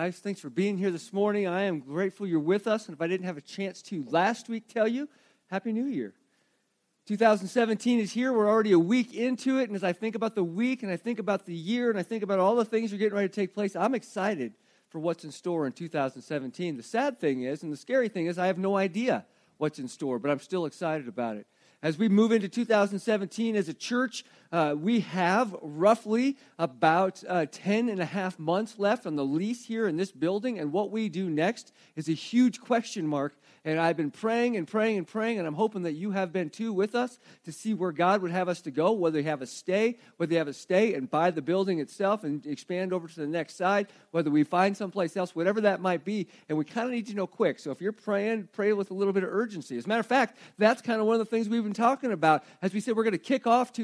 Guys, thanks for being here this morning. I am grateful you're with us. And if I didn't have a chance to last week tell you, Happy New Year. 2017 is here. We're already a week into it. And as I think about the week and I think about the year and I think about all the things are getting ready to take place, I'm excited for what's in store in 2017. The sad thing is, and the scary thing is, I have no idea what's in store, but I'm still excited about it. As we move into 2017 as a church, uh, we have roughly about uh, 10 and a half months left on the lease here in this building. And what we do next is a huge question mark and I've been praying and praying and praying, and I'm hoping that you have been too with us to see where God would have us to go, whether you have a stay, whether you have a stay and buy the building itself and expand over to the next side, whether we find someplace else, whatever that might be. And we kind of need to know quick. So if you're praying, pray with a little bit of urgency. As a matter of fact, that's kind of one of the things we've been talking about. As we said, we're going to kick off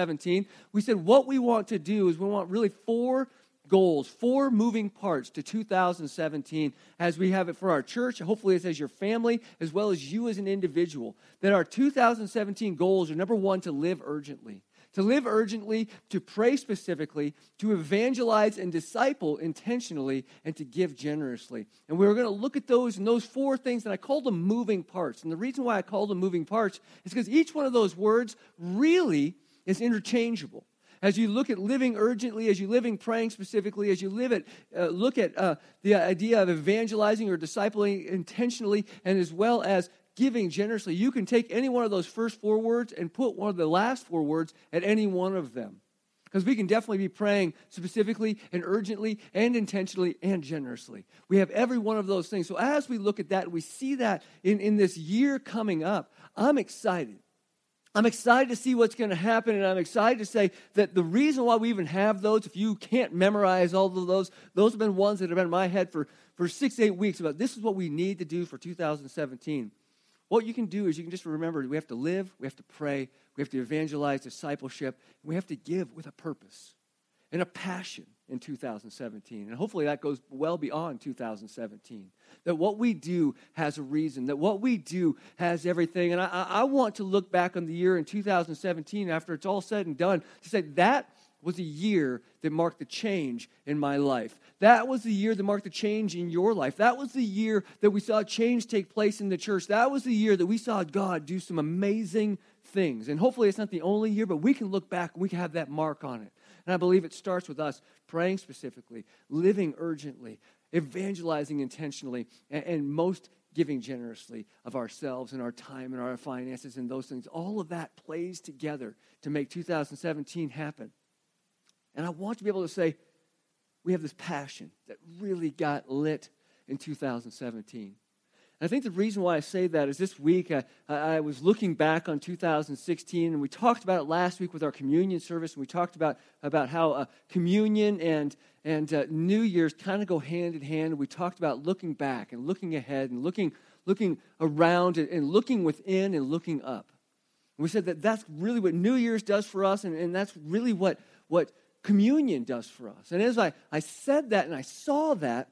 2017. We said what we want to do is we want really four goals, four moving parts to 2017 as we have it for our church. Hopefully, it's as your family, as well as you as an individual. That our 2017 goals are number one, to live urgently. To live urgently, to pray specifically, to evangelize and disciple intentionally, and to give generously. And we're going to look at those and those four things, and I call them moving parts. And the reason why I call them moving parts is because each one of those words really is interchangeable as you look at living urgently, as you living praying specifically, as you live at, uh, look at uh, the idea of evangelizing or discipling intentionally, and as well as giving generously, you can take any one of those first four words and put one of the last four words at any one of them. Because we can definitely be praying specifically and urgently and intentionally and generously. We have every one of those things. So as we look at that, we see that in, in this year coming up, I'm excited I'm excited to see what's going to happen, and I'm excited to say that the reason why we even have those, if you can't memorize all of those, those have been ones that have been in my head for, for six, eight weeks about this is what we need to do for 2017. What you can do is you can just remember we have to live, we have to pray, we have to evangelize discipleship, we have to give with a purpose and a passion in 2017. And hopefully that goes well beyond 2017. That what we do has a reason, that what we do has everything. And I, I want to look back on the year in 2017 after it's all said and done to say that was a year that marked the change in my life. That was the year that marked the change in your life. That was the year that we saw change take place in the church. That was the year that we saw God do some amazing things. And hopefully it's not the only year, but we can look back and we can have that mark on it. And I believe it starts with us praying specifically, living urgently, evangelizing intentionally, and, and most giving generously of ourselves and our time and our finances and those things. All of that plays together to make 2017 happen. And I want to be able to say, we have this passion that really got lit in 2017. I think the reason why I say that is this week I, I, was looking back on 2016, and we talked about it last week with our communion service, and we talked about, about how uh, communion and, and uh, New Year's kind of go hand in hand. And we talked about looking back and looking ahead and looking, looking around and, and looking within and looking up. And we said that that's really what New Year's does for us, and, and that's really what, what communion does for us. And as I, I said that and I saw that,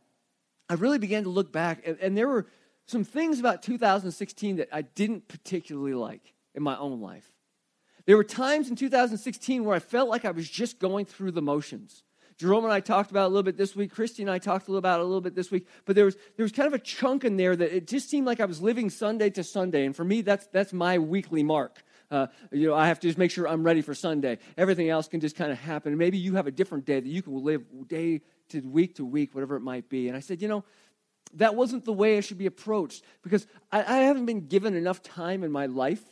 I really began to look back, and, and there were some things about 2016 that I didn't particularly like in my own life. There were times in 2016 where I felt like I was just going through the motions. Jerome and I talked about a little bit this week. Christy and I talked a little about it a little bit this week. But there was, there was kind of a chunk in there that it just seemed like I was living Sunday to Sunday. And for me, that's, that's my weekly mark. Uh, you know, I have to just make sure I'm ready for Sunday. Everything else can just kind of happen. Maybe you have a different day that you can live day to week to week, whatever it might be. And I said, you know, that wasn't the way I should be approached because I, I haven't been given enough time in my life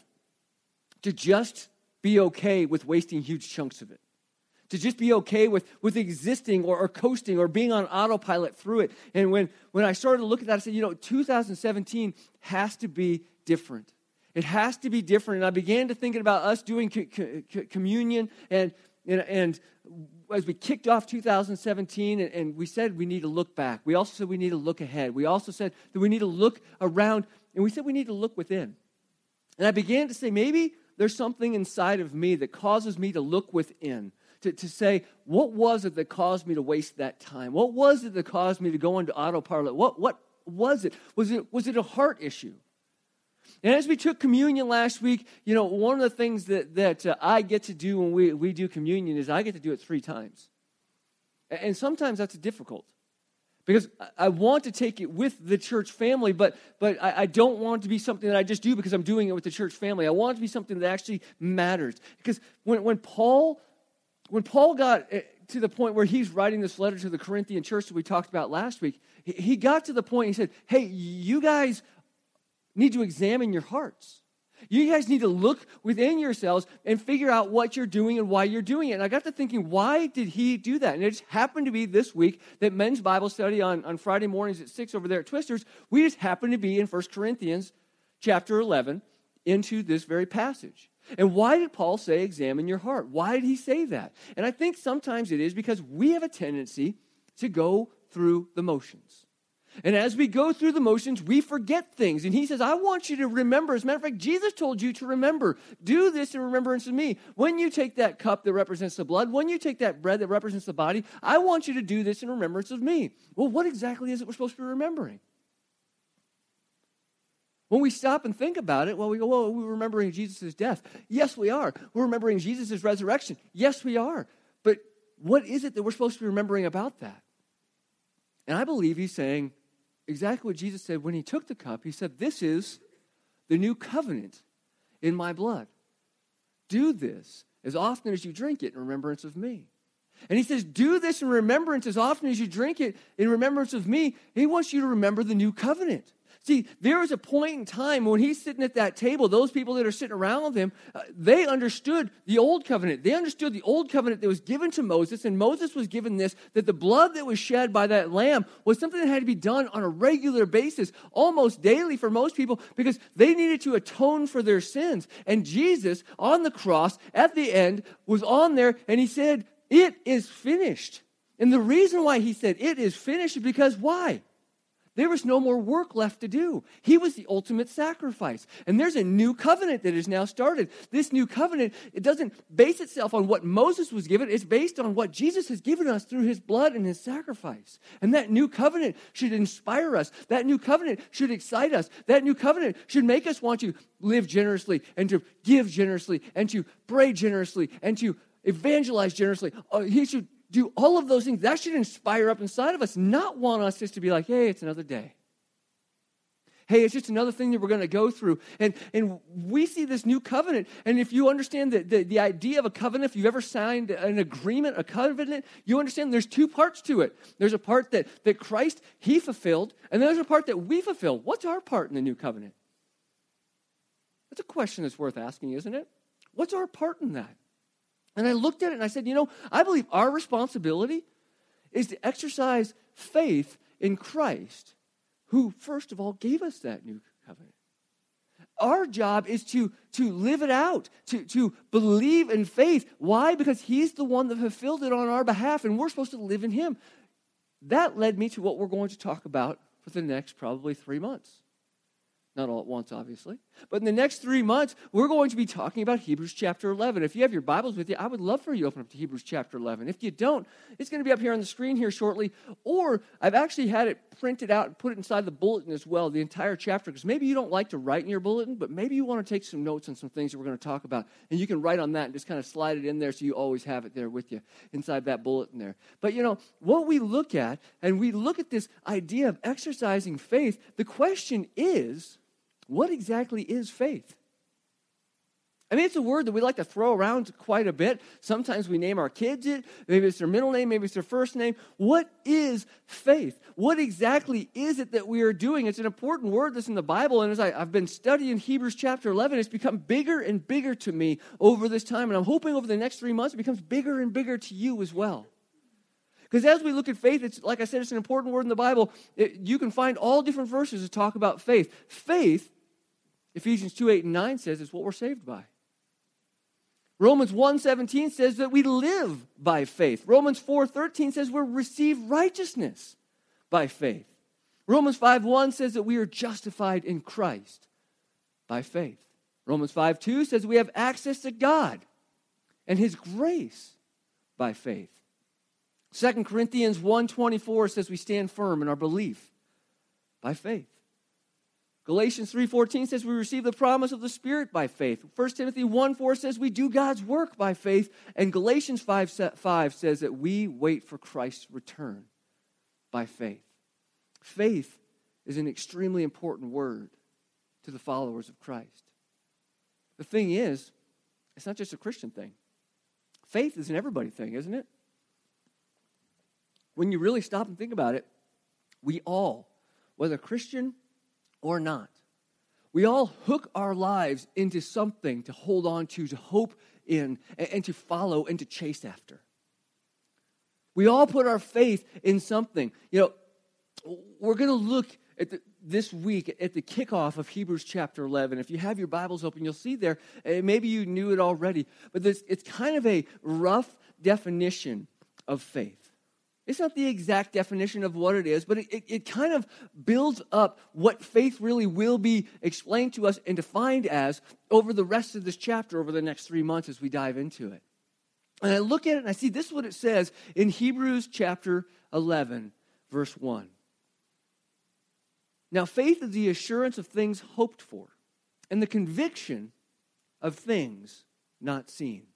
to just be okay with wasting huge chunks of it to just be okay with, with existing or, or, coasting or being on autopilot through it. And when, when I started to look at that, I said, you know, 2017 has to be different. It has to be different. And I began to thinking about us doing co- co- communion and, and, and as we kicked off 2017 and, and, we said we need to look back, we also said we need to look ahead. We also said that we need to look around, and we said we need to look within. And I began to say, maybe there's something inside of me that causes me to look within, to, to say, what was it that caused me to waste that time? What was it that caused me to go into autopilot? What, what was it? Was it, was it a heart issue? And as we took communion last week, you know, one of the things that, that uh, I get to do when we, we do communion is I get to do it three times. And sometimes that's difficult because I want to take it with the church family, but, but I, I, don't want it to be something that I just do because I'm doing it with the church family. I want it to be something that actually matters. Because when, when, Paul, when Paul got eh, to the point where he's writing this letter to the Corinthian church that we talked about last week, he got to the point, he said, Hey, you guys need to examine your hearts. You guys need to look within yourselves and figure out what you're doing and why you're doing it. And I got to thinking, why did he do that? And it just happened to be this week that men's Bible study on, on Friday mornings at 6 over there at Twisters, we just happened to be in 1 Corinthians chapter 11 into this very passage. And why did Paul say, examine your heart? Why did he say that? And I think sometimes it is because we have a tendency to go through the motions. And as we go through the motions, we forget things. And he says, I want you to remember. As a matter of fact, Jesus told you to remember. Do this in remembrance of me. When you take that cup that represents the blood, when you take that bread that represents the body, I want you to do this in remembrance of me. Well, what exactly is it we're supposed to be remembering? When we stop and think about it, well, we go, well, we're remembering Jesus' death. Yes, we are. We're remembering Jesus' resurrection. Yes, we are. But what is it that we're supposed to be remembering about that? And I believe he's saying, exactly what Jesus said when he took the cup. He said, This is the new covenant in my blood. Do this as often as you drink it in remembrance of me. And he says, Do this in remembrance as often as you drink it in remembrance of me. He wants you to remember the new covenant. See, there was a point in time when he's sitting at that table, those people that are sitting around him, uh, they understood the old covenant. They understood the old covenant that was given to Moses, and Moses was given this that the blood that was shed by that lamb was something that had to be done on a regular basis, almost daily for most people, because they needed to atone for their sins. And Jesus on the cross at the end was on there, and he said, It is finished. And the reason why he said it is finished is because why? There was no more work left to do. He was the ultimate sacrifice. And there's a new covenant that is now started. This new covenant, it doesn't base itself on what Moses was given, it's based on what Jesus has given us through his blood and his sacrifice. And that new covenant should inspire us. That new covenant should excite us. That new covenant should make us want to live generously and to give generously and to pray generously and to evangelize generously. Uh, he should do all of those things, that should inspire up inside of us, not want us just to be like, hey, it's another day. Hey, it's just another thing that we're going to go through. And, and we see this new covenant. And if you understand the, the, the idea of a covenant, if you've ever signed an agreement, a covenant, you understand there's two parts to it. There's a part that, that Christ, He fulfilled, and there's a part that we fulfill. What's our part in the new covenant? That's a question that's worth asking, isn't it? What's our part in that? And I looked at it and I said, you know, I believe our responsibility is to exercise faith in Christ, who, first of all, gave us that new covenant. Our job is to, to live it out, to, to believe in faith. Why? Because He's the one that fulfilled it on our behalf, and we're supposed to live in Him. That led me to what we're going to talk about for the next probably three months. Not all at once, obviously. But in the next three months, we're going to be talking about Hebrews chapter 11. If you have your Bibles with you, I would love for you to open up to Hebrews chapter 11. If you don't, it's going to be up here on the screen here shortly. Or I've actually had it printed out and put it inside the bulletin as well, the entire chapter, because maybe you don't like to write in your bulletin, but maybe you want to take some notes on some things that we're going to talk about. And you can write on that and just kind of slide it in there so you always have it there with you inside that bulletin there. But you know, what we look at, and we look at this idea of exercising faith, the question is, what exactly is faith? I mean, it's a word that we like to throw around quite a bit. Sometimes we name our kids it. Maybe it's their middle name, maybe it's their first name. What is faith? What exactly is it that we are doing? It's an important word that's in the Bible. And as I, have been studying Hebrews chapter 11, it's become bigger and bigger to me over this time. And I'm hoping over the next three months it becomes bigger and bigger to you as well. Because as we look at faith, it's like I said, it's an important word in the Bible. It, you can find all different verses to talk about faith. Faith Ephesians 2 8 and 9 says it's what we're saved by. Romans 1:17 says that we live by faith. Romans 4:13 says we receive righteousness by faith. Romans 5:1 says that we are justified in Christ by faith. Romans 5:2 says we have access to God and his grace by faith. 2 Corinthians 1:24 says we stand firm in our belief by faith. Galatians 3:14 says we receive the promise of the Spirit by faith. 1 Timothy 1:4 says we do God's work by faith, and Galatians 5, 5 says that we wait for Christ's return by faith. faith is an extremely important word to the followers of Christ. The thing is, it's not just a Christian thing. Faith is an everybody thing, isn't it? When you really stop and think about it, we all, whether Christian or not, we all hook our lives into something to hold on to, to hope in, and, to follow and to chase after. We all put our faith in something. You know, we're going to look at the, this week at the kickoff of Hebrews chapter 11. If you have your Bibles open, you'll see there, eh, maybe you knew it already, but this, it's kind of a rough definition of faith. It's not the exact definition of what it is, but it, it, it, kind of builds up what faith really will be explained to us and defined as over the rest of this chapter, over the next three months as we dive into it. And I look at it and I see this is what it says in Hebrews chapter 11, verse 1. Now, faith is the assurance of things hoped for and the conviction of things not seen.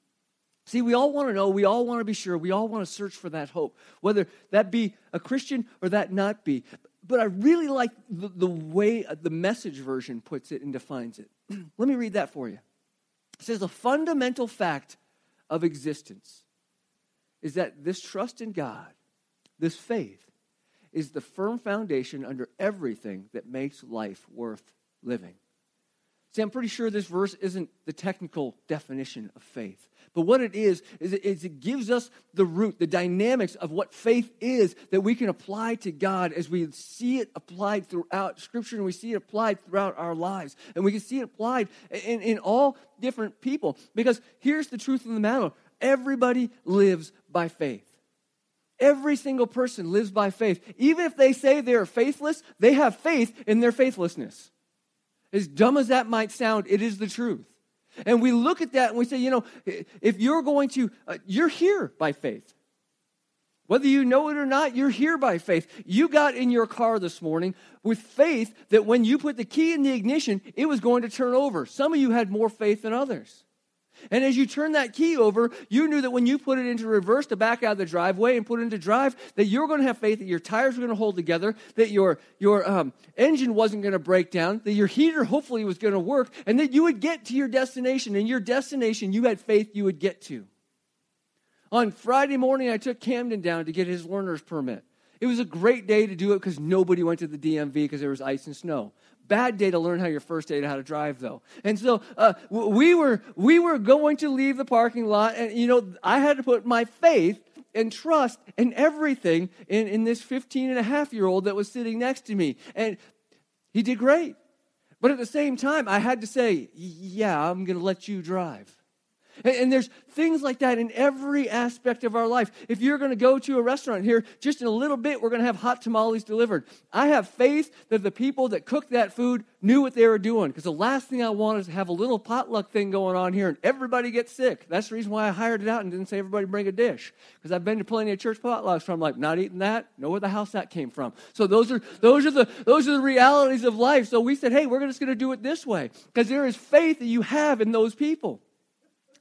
See, we all want to know, we all want to be sure, we all want to search for that hope, whether that be a Christian or that not be. But I really like the, the way uh, the message version puts it and defines it. Let me read that for you. It says, A fundamental fact of existence is that this trust in God, this faith, is the firm foundation under everything that makes life worth living. See, I'm pretty sure this verse isn't the technical definition of faith. But what it is, is it, is it gives us the root, the dynamics of what faith is that we can apply to God as we see it applied throughout Scripture and we see it applied throughout our lives. And we can see it applied in, in all different people. Because here's the truth of the matter everybody lives by faith. Every single person lives by faith. Even if they say they are faithless, they have faith in their faithlessness. As dumb as that might sound, it is the truth. And we look at that and we say, you know, if you're going to, uh, you're here by faith. Whether you know it or not, you're here by faith. You got in your car this morning with faith that when you put the key in the ignition, it was going to turn over. Some of you had more faith than others. And as you turn that key over, you knew that when you put it into reverse to back out of the driveway and put it into drive, that you're going to have faith that your tires were going to hold together, that your, your um, engine wasn't going to break down, that your heater hopefully was going to work, and that you would get to your destination. And your destination, you had faith you would get to. On Friday morning, I took Camden down to get his learner's permit. It was a great day to do it because nobody went to the DMV because there was ice and snow bad day to learn how your first day to how to drive though. And so uh, we were we were going to leave the parking lot and you know i had to put my faith and trust and everything in, in this 15 and a half year old that was sitting next to me. And he did great. But at the same time i had to say yeah i'm going to let you drive and, there's things like that in every aspect of our life. If you're going to go to a restaurant here, just in a little bit, we're going to have hot tamales delivered. I have faith that the people that cooked that food knew what they were doing because the last thing I want is to have a little potluck thing going on here and everybody gets sick. That's the reason why I hired it out and didn't say everybody bring a dish because I've been to plenty of church potlucks where I'm like, not eating that, know where the house that came from. So those are those are the those are the realities of life. So we said, hey, we're just going to do it this way because there is faith that you have in those people.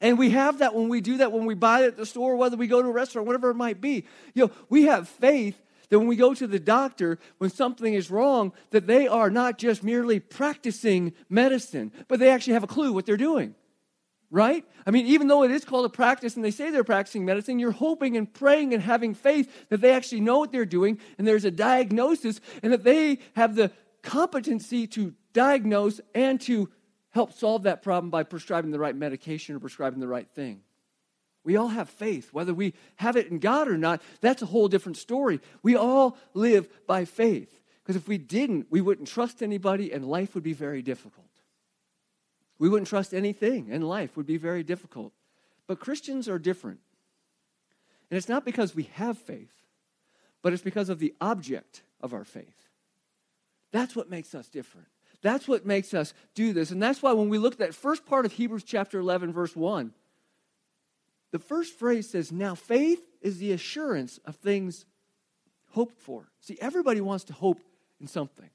And we have that when we do that, when we buy it at the store, whether we go to a restaurant, whatever it might be. You know, we have faith that when we go to the doctor when something is wrong, that they are not just merely practicing medicine, but they actually have a clue what they're doing. Right? I mean, even though it is called a practice and they say they're practicing medicine, you're hoping and praying and having faith that they actually know what they're doing and there's a diagnosis and that they have the competency to diagnose and to help solve that problem by prescribing the right medication or prescribing the right thing. We all have faith. Whether we have it in God or not, that's a whole different story. We all live by faith. Because if we didn't, we wouldn't trust anybody and life would be very difficult. We wouldn't trust anything and life would be very difficult. But Christians are different. And it's not because we have faith, but it's because of the object of our faith. That's what makes us different. That's what makes us do this. And that's why when we look at that first part of Hebrews chapter 11, verse 1, the first phrase says, Now faith is the assurance of things hoped for. See, everybody wants to hope in something.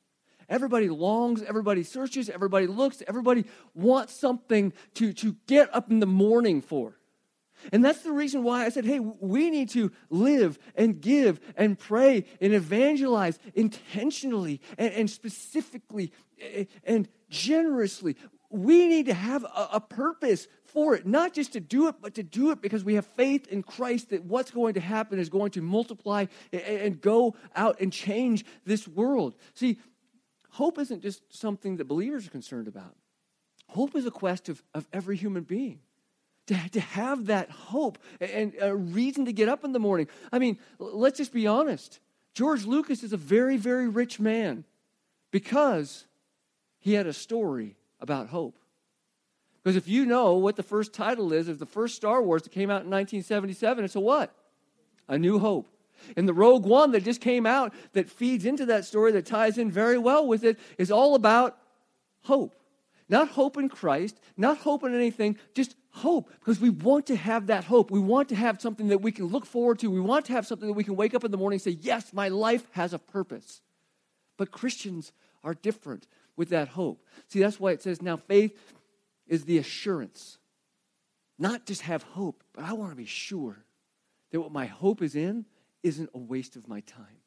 Everybody longs, everybody searches, everybody looks, everybody wants something to, to get up in the morning for. And that's the reason why I said, hey, we need to live and give and pray and evangelize intentionally and, and specifically and generously. We need to have a, a purpose for it, not just to do it, but to do it because we have faith in Christ that what's going to happen is going to multiply and go out and change this world. See, hope isn't just something that believers are concerned about. Hope is a quest of, of every human being. To, to have that hope and a reason to get up in the morning. I mean, let's just be honest. George Lucas is a very, very rich man because he had a story about hope. Because if you know what the first title is of the first Star Wars that came out in 1977, it's a what? A New Hope. And the Rogue One that just came out that feeds into that story that ties in very well with it is all about hope. Not hope in Christ, not hope in anything, just hope. Because we want to have that hope. We want to have something that we can look forward to. We want to have something that we can wake up in the morning and say, Yes, my life has a purpose. But Christians are different with that hope. See, that's why it says now faith is the assurance. Not just have hope, but I want to be sure that what my hope is in isn't a waste of my time.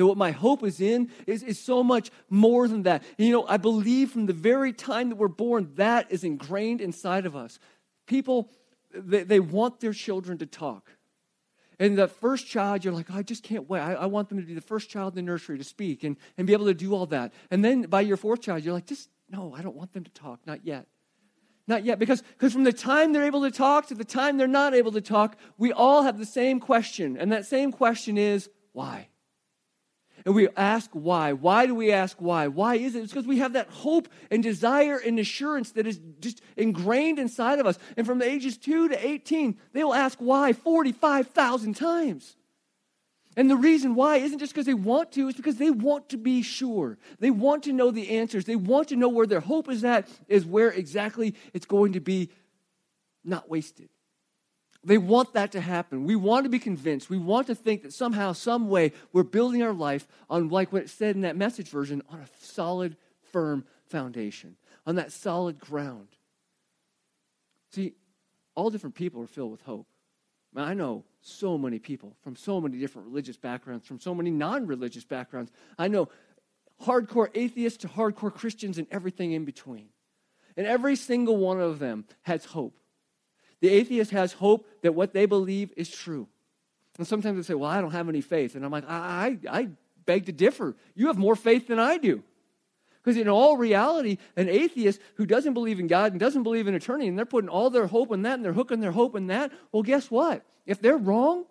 That what my hope is in is, is so much more than that. And, you know, I believe from the very time that we're born, that is ingrained inside of us. People, they, they want their children to talk. And the first child, you're like, oh, I just can't wait. I, I, want them to be the first child in the nursery to speak and, and be able to do all that. And then by your fourth child, you're like, just, no, I don't want them to talk, not yet. Not yet. Because, because from the time they're able to talk to the time they're not able to talk, we all have the same question. And that same question is, why? And we ask why. Why do we ask why? Why is it? It's because we have that hope and desire and assurance that is just ingrained inside of us. And from the ages 2 to 18, they will ask why 45,000 times. And the reason why isn't just because they want to, it's because they want to be sure. They want to know the answers. They want to know where their hope is at, is where exactly it's going to be not wasted. They want that to happen. We want to be convinced. We want to think that somehow, some way, we're building our life on, like what it said in that message version, on a solid, firm foundation, on that solid ground. See, all different people are filled with hope. I know so many people from so many different religious backgrounds, from so many non religious backgrounds. I know hardcore atheists to hardcore Christians and everything in between. And every single one of them has hope. The atheist has hope that what they believe is true. And sometimes they say, Well, I don't have any faith. And I'm like, I, I, I beg to differ. You have more faith than I do. Because in all reality, an atheist who doesn't believe in God and doesn't believe in eternity, and they're putting all their hope in that and they're hooking their hope in that, well, guess what? If they're wrong,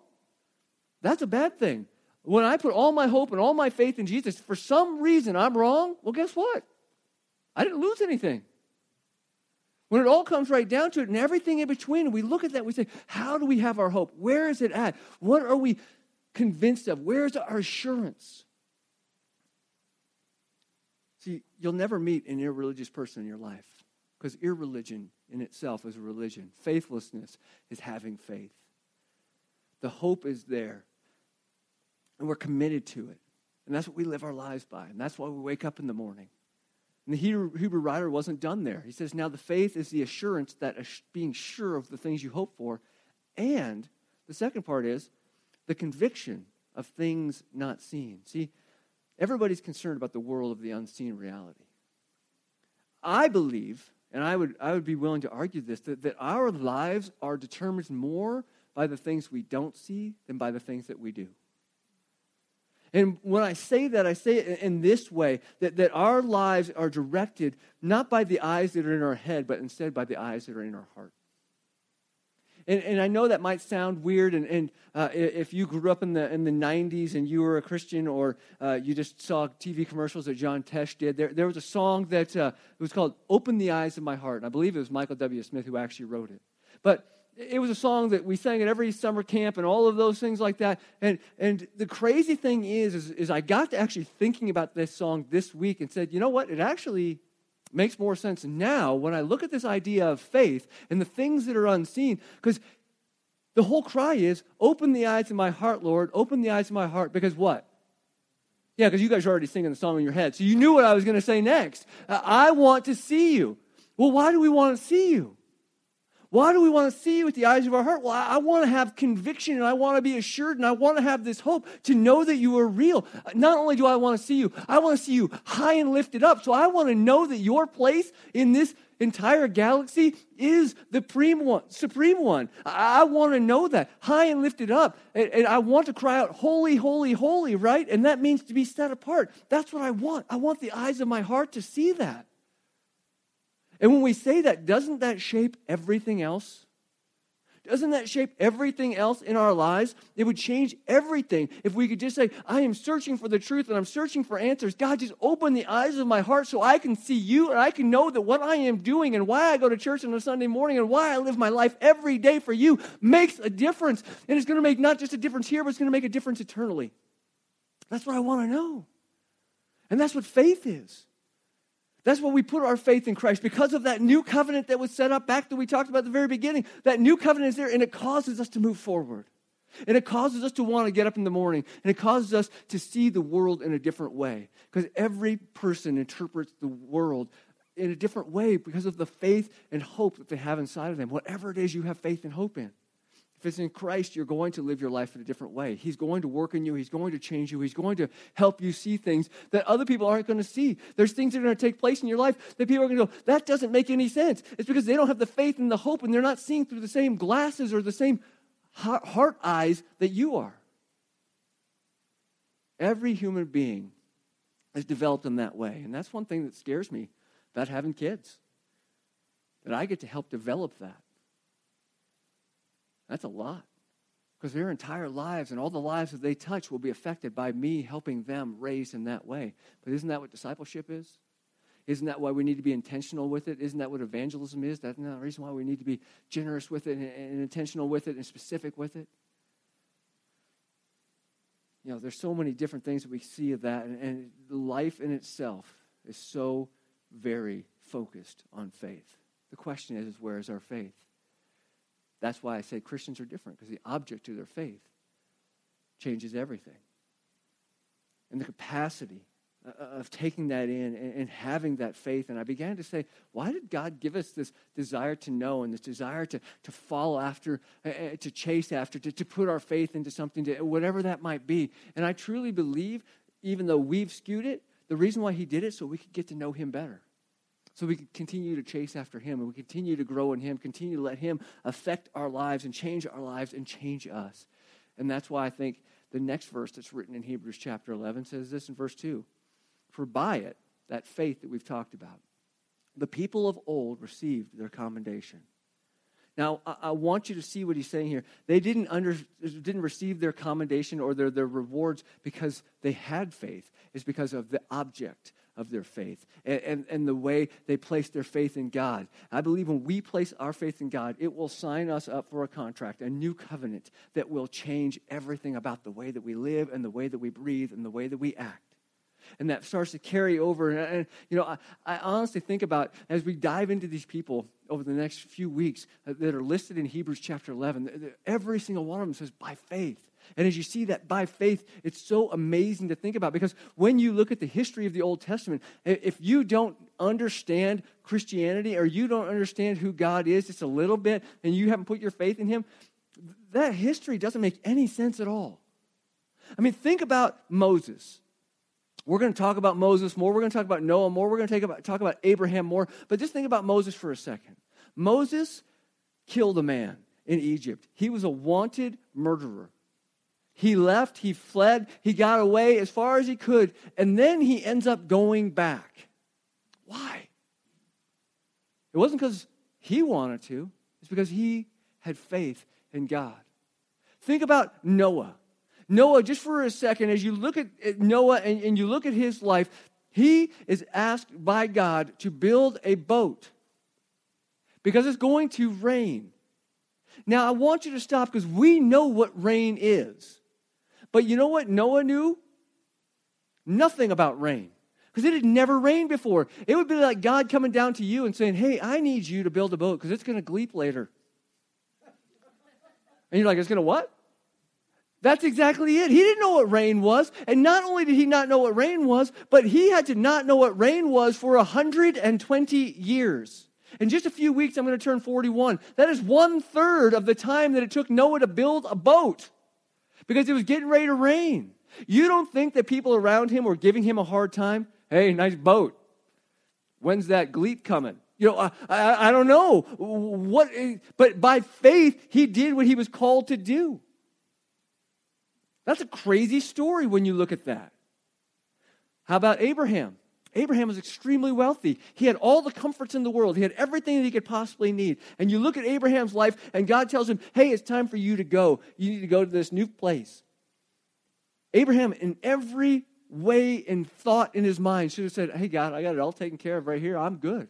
that's a bad thing. When I put all my hope and all my faith in Jesus, for some reason I'm wrong, well, guess what? I didn't lose anything. When it all comes right down to it and everything in between, we look at that, we say, how do we have our hope? Where is it at? What are we convinced of? Where's our assurance? See, you'll never meet an irreligious person in your life because irreligion in itself is a religion. Faithlessness is having faith. The hope is there, and we're committed to it. And that's what we live our lives by, and that's why we wake up in the morning. And the Hebrew, writer wasn't done there. He says, Now the faith is the assurance that being sure of the things you hope for. And the second part is the conviction of things not seen. See, everybody's concerned about the world of the unseen reality. I believe, and I would, I would be willing to argue this, that, that our lives are determined more by the things we don't see than by the things that we do. And when I say that, I say it in this way that, that our lives are directed not by the eyes that are in our head, but instead by the eyes that are in our heart. And, and I know that might sound weird, and, and uh, if you grew up in the, in the 90s and you were a Christian or uh, you just saw TV commercials that John Tesh did, there, there was a song that uh, was called Open the Eyes of My Heart. And I believe it was Michael W. Smith who actually wrote it. But it was a song that we sang at every summer camp and all of those things like that. And, and the crazy thing is, is, is I got to actually thinking about this song this week and said, you know what? It actually makes more sense now when I look at this idea of faith and the things that are unseen. Because the whole cry is, open the eyes of my heart, Lord. Open the eyes of my heart. Because what? Yeah, because you guys are already singing the song in your head. So you knew what I was going to say next. Uh, I want to see you. Well, why do we want to see you? Why do we want to see you with the eyes of our heart? Well, I, want to have conviction and I want to be assured and I want to have this hope to know that you are real. Not only do I want to see you, I want to see you high and lifted up. So I want to know that your place in this entire galaxy is the supreme one. Supreme one. I, want to know that high and lifted up. And I want to cry out, Holy, holy, holy, right? And that means to be set apart. That's what I want. I want the eyes of my heart to see that. And when we say that, doesn't that shape everything else? Doesn't that shape everything else in our lives? It would change everything if we could just say, I am searching for the truth and I'm searching for answers. God, just open the eyes of my heart so I can see you and I can know that what I am doing and why I go to church on a Sunday morning and why I live my life every day for you makes a difference. And it's going to make not just a difference here, but it's going to make a difference eternally. That's what I want to know. And that's what faith is. That's what we put our faith in Christ because of that new covenant that was set up back that we talked about at the very beginning. That new covenant is there and it causes us to move forward. And it causes us to want to get up in the morning. And it causes us to see the world in a different way. Because every person interprets the world in a different way because of the faith and hope that they have inside of them. Whatever it is you have faith and hope in. If it's in Christ, you're going to live your life in a different way. He's going to work in you. He's going to change you. He's going to help you see things that other people aren't going to see. There's things that are going to take place in your life that people are going to go, that doesn't make any sense. It's because they don't have the faith and the hope and they're not seeing through the same glasses or the same heart eyes that you are. Every human being is developed in that way. And that's one thing that scares me about having kids, that I get to help develop that. That's a lot. Because their entire lives and all the lives that they touch will be affected by me helping them raise in that way. But isn't that what discipleship is? Isn't that why we need to be intentional with it? Isn't that what evangelism is? That's the reason why we need to be generous with it and, and intentional with it and specific with it. You know, there's so many different things that we see of that, and, and life in itself is so very focused on faith. The question is, is where is our faith? That's why I say Christians are different, because the object of their faith changes everything. And the capacity uh, uh, of taking that in and, having that faith. And I began to say, why did God give us this desire to know and this desire to, to follow after, uh, to chase after, to, to put our faith into something, to, whatever that might be? And I truly believe, even though we've skewed it, the reason why He did it so we could get to know Him better so we continue to chase after him and we continue to grow in him, continue to let him affect our lives and change our lives and change us. And that's why I think the next verse that's written in Hebrews chapter 11 says this in verse 2 For by it, that faith that we've talked about, the people of old received their commendation. Now, I, want you to see what he's saying here. They didn't, under, didn't receive their commendation or their, their rewards because they had faith. It's because of the object of their faith and, and, and, the way they place their faith in God. I believe when we place our faith in God, it will sign us up for a contract, a new covenant that will change everything about the way that we live and the way that we breathe and the way that we act. And that starts to carry over. And, and you know, I, I, honestly think about as we dive into these people over the next few weeks that are listed in Hebrews chapter 11, every single one of them says, by faith. And as you see that by faith, it's so amazing to think about because when you look at the history of the Old Testament, if you don't understand Christianity or you don't understand who God is just a little bit and you haven't put your faith in Him, that history doesn't make any sense at all. I mean, think about Moses. We're going to talk about Moses more. We're going to talk about Noah more. We're going to talk about, talk about Abraham more. But just think about Moses for a second. Moses killed a man in Egypt, he was a wanted murderer. He left, he fled, he got away as far as he could, and then he ends up going back. Why? It wasn't because he wanted to, it's because he had faith in God. Think about Noah. Noah, just for a second, as you look at Noah and, and you look at his life, he is asked by God to build a boat because it's going to rain. Now, I want you to stop because we know what rain is. But you know what Noah knew? Nothing about rain. Because it had never rained before. It would be like God coming down to you and saying, Hey, I need you to build a boat because it's going to gleep later. And you're like, It's going to what? That's exactly it. He didn't know what rain was. And not only did he not know what rain was, but he had to not know what rain was for 120 years. In just a few weeks, I'm going to turn 41. That is one third of the time that it took Noah to build a boat because it was getting ready to rain. You don't think that people around him were giving him a hard time? Hey, nice boat. When's that GLEAT coming? You know, I, I, I don't know. What, but by faith, he did what he was called to do. That's a crazy story when you look at that. How about Abraham? Abraham was extremely wealthy. He had all the comforts in the world. He had everything that he could possibly need. And you look at Abraham's life, and God tells him, Hey, it's time for you to go. You need to go to this new place. Abraham, in every way and thought in his mind, should have said, Hey, God, I got it all taken care of right here. I'm good.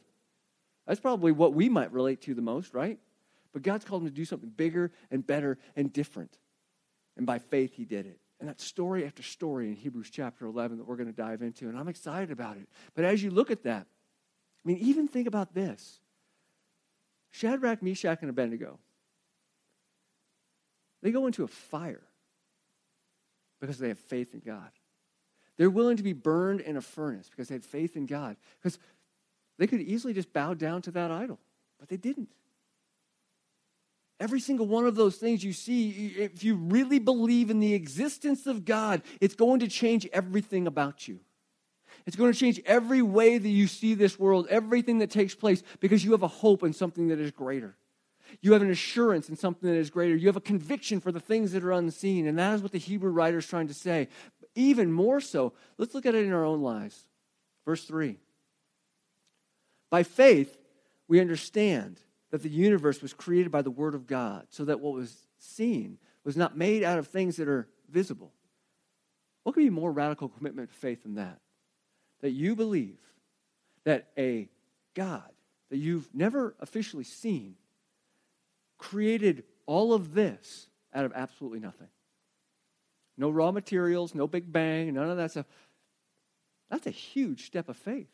That's probably what we might relate to the most, right? But God's called him to do something bigger and better and different. And by faith, he did it. And that's story after story in Hebrews chapter 11 that we're going to dive into. And I'm excited about it. But as you look at that, I mean, even think about this Shadrach, Meshach, and Abednego. They go into a fire because they have faith in God. They're willing to be burned in a furnace because they had faith in God. Because they could easily just bow down to that idol, but they didn't. Every single one of those things you see, if you really believe in the existence of God, it's going to change everything about you. It's going to change every way that you see this world, everything that takes place, because you have a hope in something that is greater. You have an assurance in something that is greater. You have a conviction for the things that are unseen. And that is what the Hebrew writer is trying to say. Even more so, let's look at it in our own lives. Verse 3. By faith, we understand that the universe was created by the Word of God, so that what was seen was not made out of things that are visible. What could be more radical commitment to faith than that? That you believe that a God that you've never officially seen created all of this out of absolutely nothing. No raw materials, no big bang, none of that stuff. That's a huge step of faith.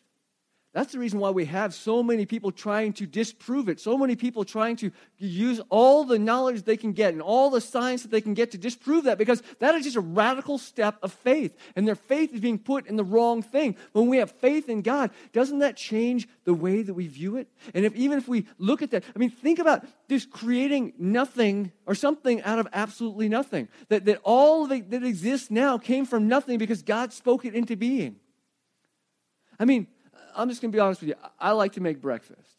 That's the reason why we have so many people trying to disprove it, so many people trying to use all the knowledge they can get and all the science that they can get to disprove that, because that is just a radical step of faith. And their faith is being put in the wrong thing. When we have faith in God, doesn't that change the way that we view it? And if even if we look at that, I mean, think about just creating nothing or something out of absolutely nothing. That, that all that exists now came from nothing because God spoke it into being. I mean, I'm just going to be honest with you. I like to make breakfast.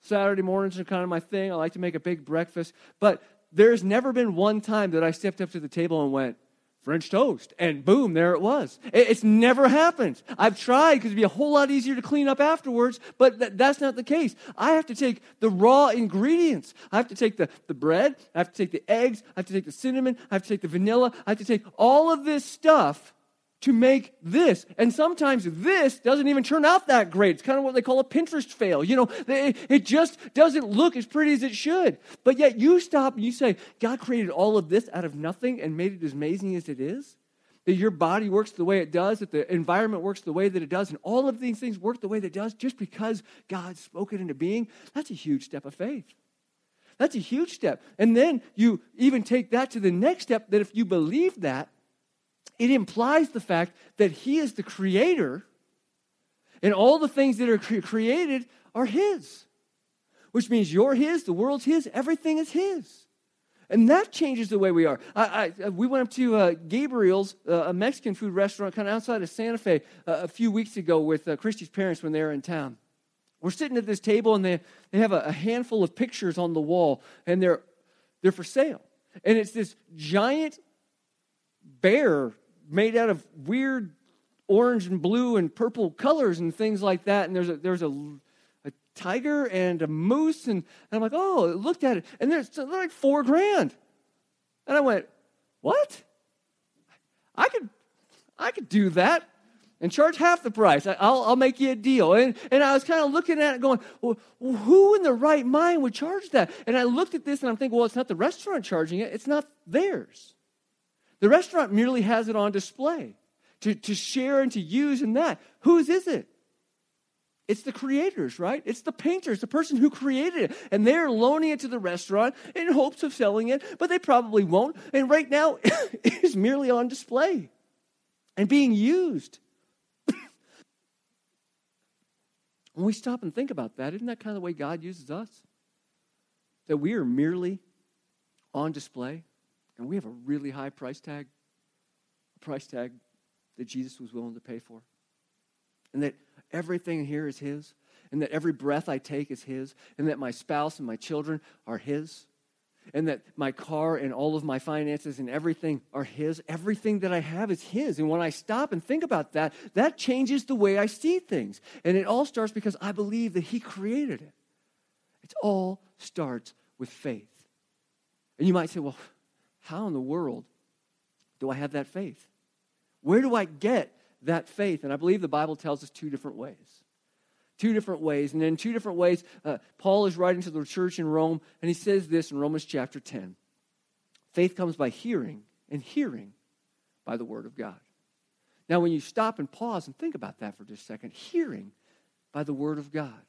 Saturday mornings are kind of my thing. I like to make a big breakfast. But there's never been one time that I stepped up to the table and went, French toast. And boom, there it was. It's never happened. I've tried because it'd be a whole lot easier to clean up afterwards, but th- that's not the case. I have to take the raw ingredients. I have to take the, the bread, I have to take the eggs, I have to take the cinnamon, I have to take the vanilla, I have to take all of this stuff to make this. And sometimes this doesn't even turn out that great. It's kind of what they call a Pinterest fail. You know, it just doesn't look as pretty as it should. But yet you stop and you say, God created all of this out of nothing and made it as amazing as it is. That your body works the way it does, that the environment works the way that it does, and all of these things work the way that it does just because God spoke it into being. That's a huge step of faith. That's a huge step. And then you even take that to the next step that if you believe that, it implies the fact that He is the creator, and all the things that are cre- created are His, which means you're His, the world's His, everything is His. And that changes the way we are. I, I, we went up to uh, Gabriel's, uh, a Mexican food restaurant kind of outside of Santa Fe, uh, a few weeks ago with uh, Christy's parents when they were in town. We're sitting at this table and they, they have a, a handful of pictures on the wall and they're, they're for sale. And it's this giant bear made out of weird orange and blue and purple colors and things like that. And there's a, there's a, a tiger and a moose. And, and I'm like, oh, I looked at it. And there's they're like four grand. And I went, what? I could, I could do that and charge half the price. I'll, I'll make you a deal. And, and I was kind of looking at it going, well, who in the right mind would charge that? And I looked at this and I'm thinking, well, it's not the restaurant charging it, it's not theirs. The restaurant merely has it on display to, to share and to use in that. Whose is it? It's the creators, right? It's the painters, the person who created it. And they're loaning it to the restaurant in hopes of selling it, but they probably won't. And right now, it is merely on display and being used. When we stop and think about that, isn't that kind of the way God uses us? That we are merely on display and we have a really high price tag, a price tag that Jesus was willing to pay for. And that everything here is His, and that every breath I take is His, and that my spouse and my children are His, and that my car and all of my finances and everything are His. Everything that I have is His. And when I stop and think about that, that changes the way I see things. And it all starts because I believe that He created it. It all starts with faith. And you might say, well, how in the world do I have that faith? Where do I get that faith? And I believe the Bible tells us two different ways. Two different ways. And in two different ways, uh, Paul is writing to the church in Rome, and he says this in Romans chapter 10 Faith comes by hearing, and hearing by the word of God. Now, when you stop and pause and think about that for just a second, hearing by the word of God.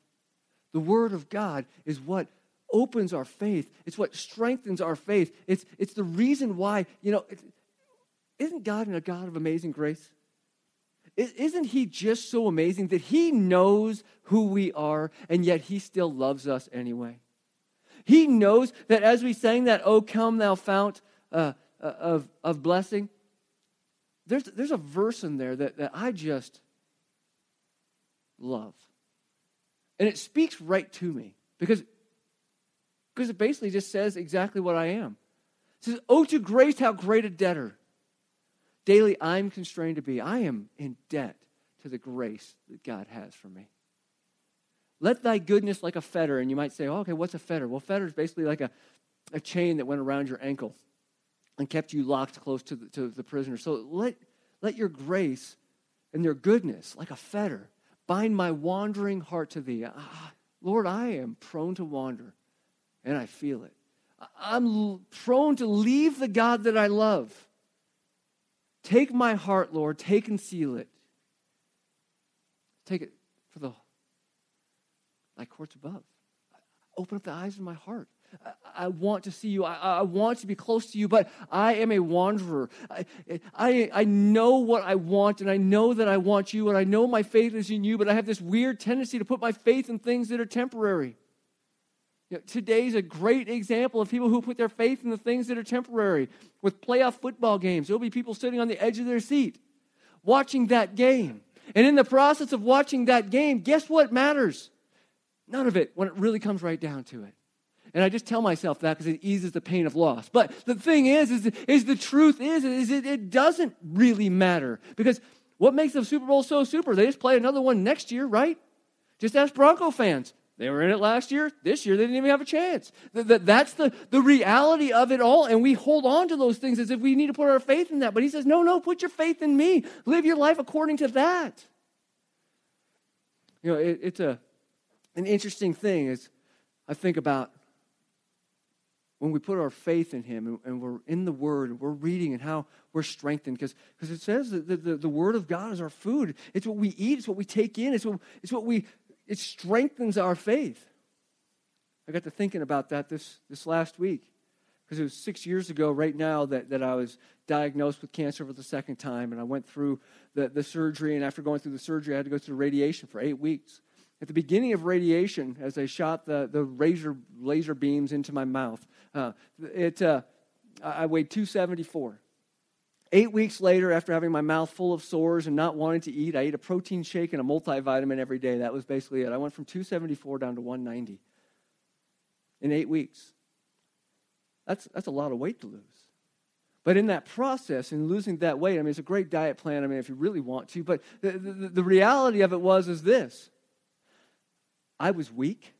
The word of God is what opens our faith. It's what strengthens our faith. It's, it's the reason why, you know, isn't God a God of amazing grace? Isn't He just so amazing that He knows who we are and yet He still loves us anyway? He knows that as we sang that, Oh, come, thou fount uh, uh, of, of blessing, there's, there's a verse in there that, that I just love. And it speaks right to me because, because it basically just says exactly what I am. It says, Oh, to grace, how great a debtor daily I'm constrained to be. I am in debt to the grace that God has for me. Let thy goodness like a fetter, and you might say, oh, okay, what's a fetter? Well, fetter is basically like a, a chain that went around your ankle and kept you locked close to the, to the prisoner. So let, let your grace and your goodness, like a fetter, bind my wandering heart to thee. Ah, Lord, I am prone to wander, and I feel it. I'm prone to leave the God that I love Take my heart, Lord. Take and seal it. Take it for the thy courts above. Open up the eyes of my heart. I, I want to see you. I, I, want to be close to you, but I am a wanderer. I, I, I know what I want, and I know that I want you, and I know my faith is in you, but I have this weird tendency to put my faith in things that are temporary. You know, today's a great example of people who put their faith in the things that are temporary. With playoff football games, there'll be people sitting on the edge of their seat watching that game. And in the process of watching that game, guess what matters? None of it when it really comes right down to it. And I just tell myself that because it eases the pain of loss. But the thing is, is, is the truth is, is it, it doesn't really matter. Because what makes the Super Bowl so super? They just play another one next year, right? Just ask Bronco fans. They were in it last year. This year, they didn't even have a chance. That's the, the reality of it all. And we hold on to those things as if we need to put our faith in that. But he says, no, no, put your faith in me. Live your life according to that. You know, it, it's a, an interesting thing is I think about when we put our faith in him and, and we're in the word and we're reading and how we're strengthened because it says that the, the, the, word of god is our food it's what we eat it's what we take in it's what, it's what we it strengthens our faith. I got to thinking about that this, this last week because it was six years ago, right now, that, that I was diagnosed with cancer for the second time. And I went through the, the surgery. And after going through the surgery, I had to go through radiation for eight weeks. At the beginning of radiation, as they shot the, the laser, laser beams into my mouth, uh, it, uh, I weighed 274. Eight weeks later, after having my mouth full of sores and not wanting to eat, I ate a protein shake and a multivitamin every day. That was basically it. I went from 274 down to 190 in eight weeks. That's, that's a lot of weight to lose. But in that process, in losing that weight, I mean, it's a great diet plan, I mean, if you really want to, but the, the, the reality of it was is this. I was weak.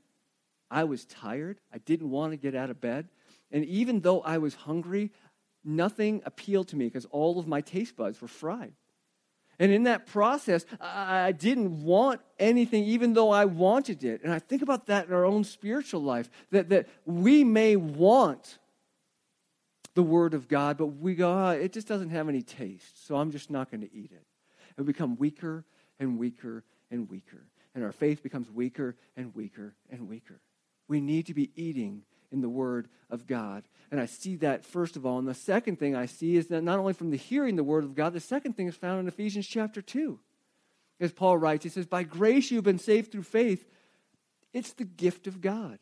I was tired. I didn't want to get out of bed. And even though I was hungry, nothing appealed to me because all of my taste buds were fried. And in that process, I didn't want anything, even though I wanted it. And I think about that in our own spiritual life that, that we may want the Word of God, but we go, oh, it just doesn't have any taste, so I'm just not going to eat it. And we become weaker and weaker and weaker. And our faith becomes weaker and weaker and weaker. We need to be eating in the Word of God. And I see that first of all. And the second thing I see is that not only from the hearing the Word of God, the second thing is found in Ephesians chapter 2. as Paul writes. He says, By grace you've been saved through faith. It's the gift of God.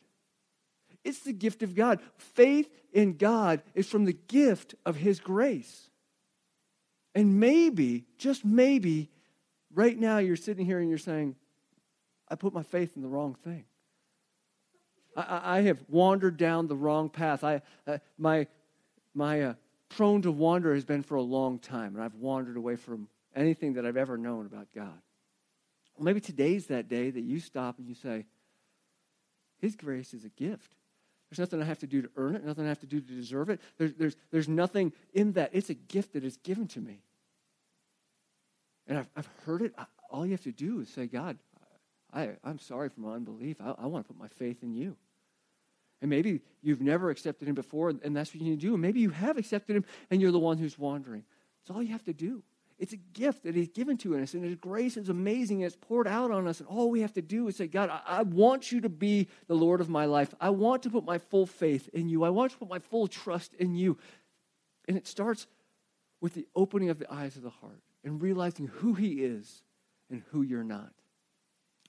It's the gift of God. Faith in God is from the gift of His grace. And maybe, just maybe, right now you're sitting here and you're saying, I put my faith in the wrong thing. I, I have wandered down the wrong path. I, uh, my my uh, prone to wander has been for a long time, and I've wandered away from anything that I've ever known about God. Well, maybe today's that day that you stop and you say, His grace is a gift. There's nothing I have to do to earn it, nothing I have to do to deserve it. There's, there's, there's nothing in that. It's a gift that is given to me. And I've, I've heard it. All you have to do is say, God, I, I'm sorry for my unbelief. I, I want to put my faith in you. And maybe you've never accepted him before, and that's what you need to do. And maybe you have accepted him, and you're the one who's wandering. It's all you have to do. It's a gift that he's given to us, and his grace is amazing, and it's poured out on us. And all we have to do is say, God, I, I want you to be the Lord of my life. I want to put my full faith in you. I want to put my full trust in you. And it starts with the opening of the eyes of the heart and realizing who he is and who you're not.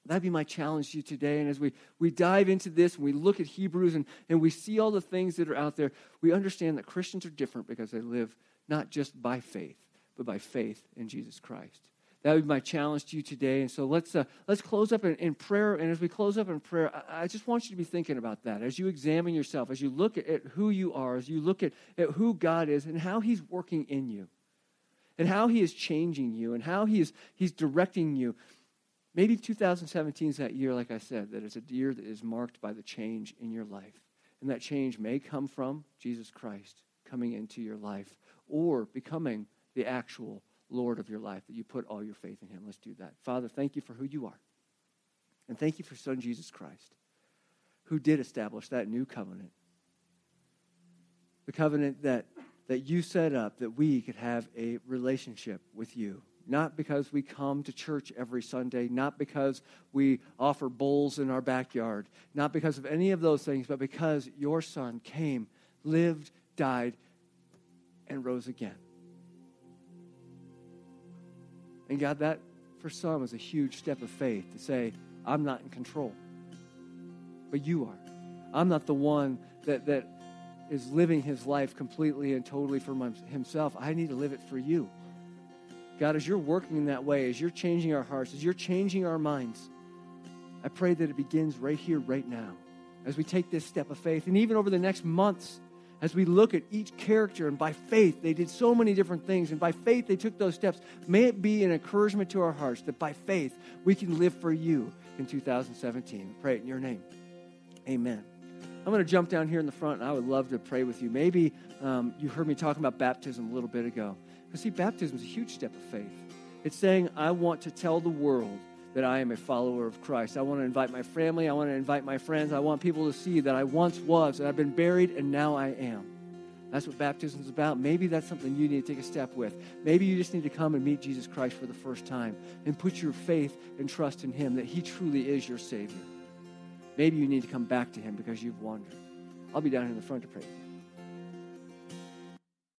That'd be my challenge to you today. And as we, we dive into this and we look at Hebrews and, and we see all the things that are out there, we understand that Christians are different because they live not just by faith, but by faith in Jesus Christ. That would be my challenge to you today. And so let's, uh, let's close up in, in, prayer. And as we close up in prayer, I, I, just want you to be thinking about that. As you examine yourself, as you look at, at who you are, as you look at, at who God is and how He's working in you, and how He is changing you, and how He is, He's directing you. Maybe 2017 is that year, like I said, that it's a year that is marked by the change in your life. And that change may come from Jesus Christ coming into your life or becoming the actual Lord of your life, that you put all your faith in Him. Let's do that. Father, thank you for who you are. And thank you for Son Jesus Christ, who did establish that new covenant. The covenant that, that you set up that we could have a relationship with you not because we come to church every Sunday, not because we offer bowls in our backyard, not because of any of those things, but because your son came, lived, died, and rose again. And God, that for some is a huge step of faith to say, I'm not in control, but you are. I'm not the one that, that is living his life completely and totally for himself. I need to live it for you. God, as you're working in that way, as you're changing our hearts, as you're changing our minds, I pray that it begins right here, right now, as we take this step of faith. And even over the next months, as we look at each character, and by faith, they did so many different things, and by faith, they took those steps. May it be an encouragement to our hearts that by faith, we can live for you in 2017. Pray it in your name. Amen. I'm going to jump down here in the front, and I would love to pray with you. Maybe um, you heard me talking about baptism a little bit ago. Because, see, baptism is a huge step of faith. It's saying, I want to tell the world that I am a follower of Christ. I want to invite my family. I want to invite my friends. I want people to see that I once was, that I've been buried, and now I am. That's what baptism is about. Maybe that's something you need to take a step with. Maybe you just need to come and meet Jesus Christ for the first time and put your faith and trust in Him that He truly is your Savior. Maybe you need to come back to Him because you've wandered. I'll be down here in the front to pray